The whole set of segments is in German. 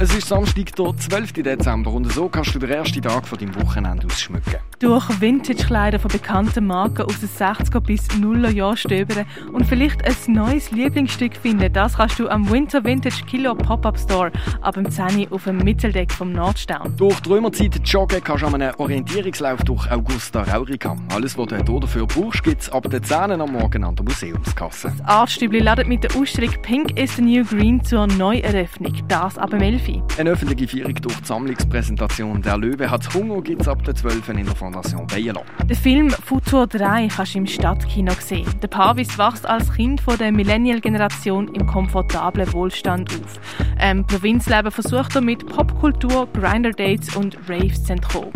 Es ist Samstag, der 12. Dezember und so kannst du den ersten Tag von deinem Wochenende ausschmücken. Durch Vintage-Kleider von bekannten Marken aus den 60er bis 0er Jahren stöbern und vielleicht ein neues Lieblingsstück finden, das kannst du am Winter Vintage Kilo Pop-Up Store ab dem 10 auf dem Mitteldeck vom Nordstern. Durch die Römerzeit joggen kannst du an einem Orientierungslauf durch Augusta Raurica. Alles, was du dafür brauchst, gibt es ab der 10 am Morgen an der Museumskasse. Das Artstübli ladet mit der Ausstellung Pink is the New Green zur Neueröffnung. Das ab dem 11. Eine öffentliche Feierung durch die Sammlungspräsentation «Der Löwe hat Hunger» gibt es ab der 12. in der Fondation Bayerlo. Den Film «Futur 3» kannst du im Stadtkino sehen. Der Pavis wächst als Kind von der Millennial-Generation im komfortablen Wohlstand auf. Ähm, Provinzleben versucht er mit Popkultur, Grinder-Dates und Raves zu entkommen.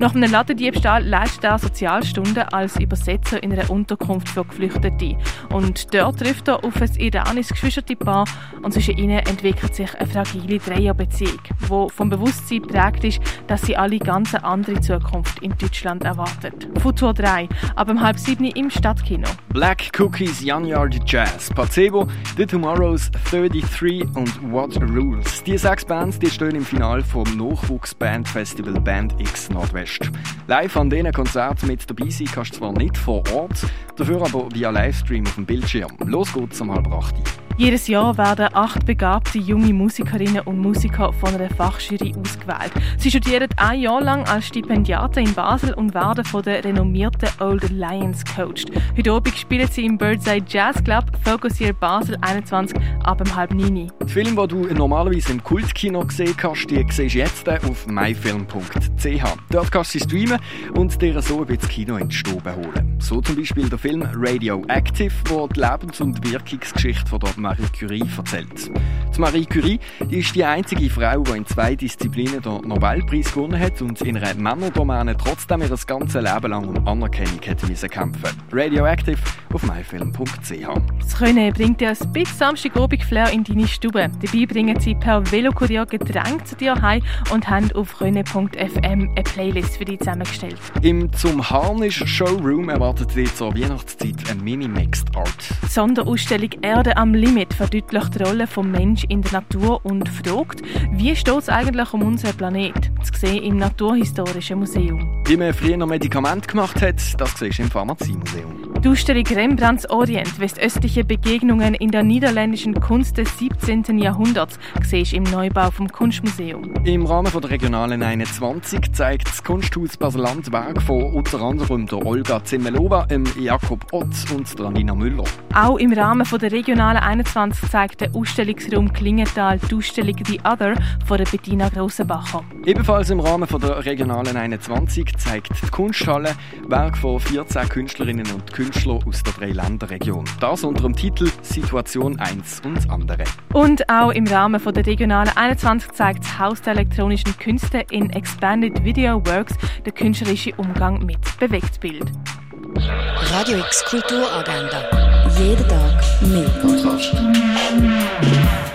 Nach einem Ladendiebstahl leistet er Sozialstunden als Übersetzer in einer Unterkunft für Geflüchtete. Und dort trifft er auf ein iranisches Geschwisterpaar und zwischen ihnen entwickelt sich eine fragile Dreierbeziehung, die vom Bewusstsein prägt ist, dass sie alle ganz andere Zukunft in Deutschland erwartet. Futur 3, ab um halb sieben im Stadtkino. Black Cookies, Yard Jazz, Placebo, The Tomorrows, 33 und What Rules. Die sechs Bands die stehen im Finale vom Nachwuchsbandfestival Band X Nordwest. Live an diesen Konzerten mit dabei sein kannst du zwar nicht vor Ort, dafür aber via Livestream auf dem Bildschirm. Los geht's um halb acht. Jedes Jahr werden acht begabte junge Musikerinnen und Musiker von einer Fachjury ausgewählt. Sie studieren ein Jahr lang als Stipendiaten in Basel und werden von der renommierten Old Lions coached. Heute Abend spielen sie im Birdseye Jazz Club Focus Year Basel 21 ab um halb neun. Die Filme, die du normalerweise im Kultkino gesehen hast, die siehst du jetzt auf myfilm.ch. Dort kannst du sie streamen und dir so ein bisschen Kino in die Stube holen. So zum Beispiel der Film Radioactive, wo die Lebens- und Wirkungsgeschichte von der Marie Curie erzählt. Die Marie Curie die ist die einzige Frau, die in zwei Disziplinen den Nobelpreis gewonnen hat und in einer Männerdomäne trotzdem ihr ganzes Leben lang um Anerkennung hat müssen kämpfen. Radioactive auf myfilm.ch. Das Können bringt dir ein bisschen Samstagabend-Flair in deine Stube. Dabei bringen sie per Velokurier Getränke zu dir heim und haben auf röne.fm eine Playlist für dich zusammengestellt. Im Zum Harnisch Showroom erwartet dich zur Weihnachtszeit ein Mini-Mixed Art. Die Sonderausstellung Erde am Limit verdeutlicht die Rolle des Menschen in der Natur und fragt, wie steht es eigentlich um unseren Planet? Zu sehen im Naturhistorischen Museum. Wie man früher noch Medikamente gemacht hat, das siehst du im Pharmaziemuseum. Die Ausstellung Rembrandts Orient, westöstliche Begegnungen in der niederländischen Kunst des 17. Jahrhunderts, siehst im Neubau vom Kunstmuseum. Im Rahmen der Regionalen 21 zeigt das Kunsthaus Baseland Werk von unter anderem der Olga Zemelova, Jakob Ott und der Nina Müller. Auch im Rahmen der Regionalen 21 zeigt der Ausstellungsraum Klingenthal die Ausstellung The Other von der Bettina Grossenbacher. Ebenfalls im Rahmen der Regionalen 21 zeigt die Kunsthalle Werk von 14 Künstlerinnen und Künstlern Künstler aus der Dreiländerregion. Das unter dem Titel Situation 1 und andere. Und auch im Rahmen der Regionalen 21 zeigt das Haus der elektronischen Künste in Expanded Video Works den künstlerischen Umgang mit Bewegtbild. Radio X Kulturagenda. Jeden Tag mehr.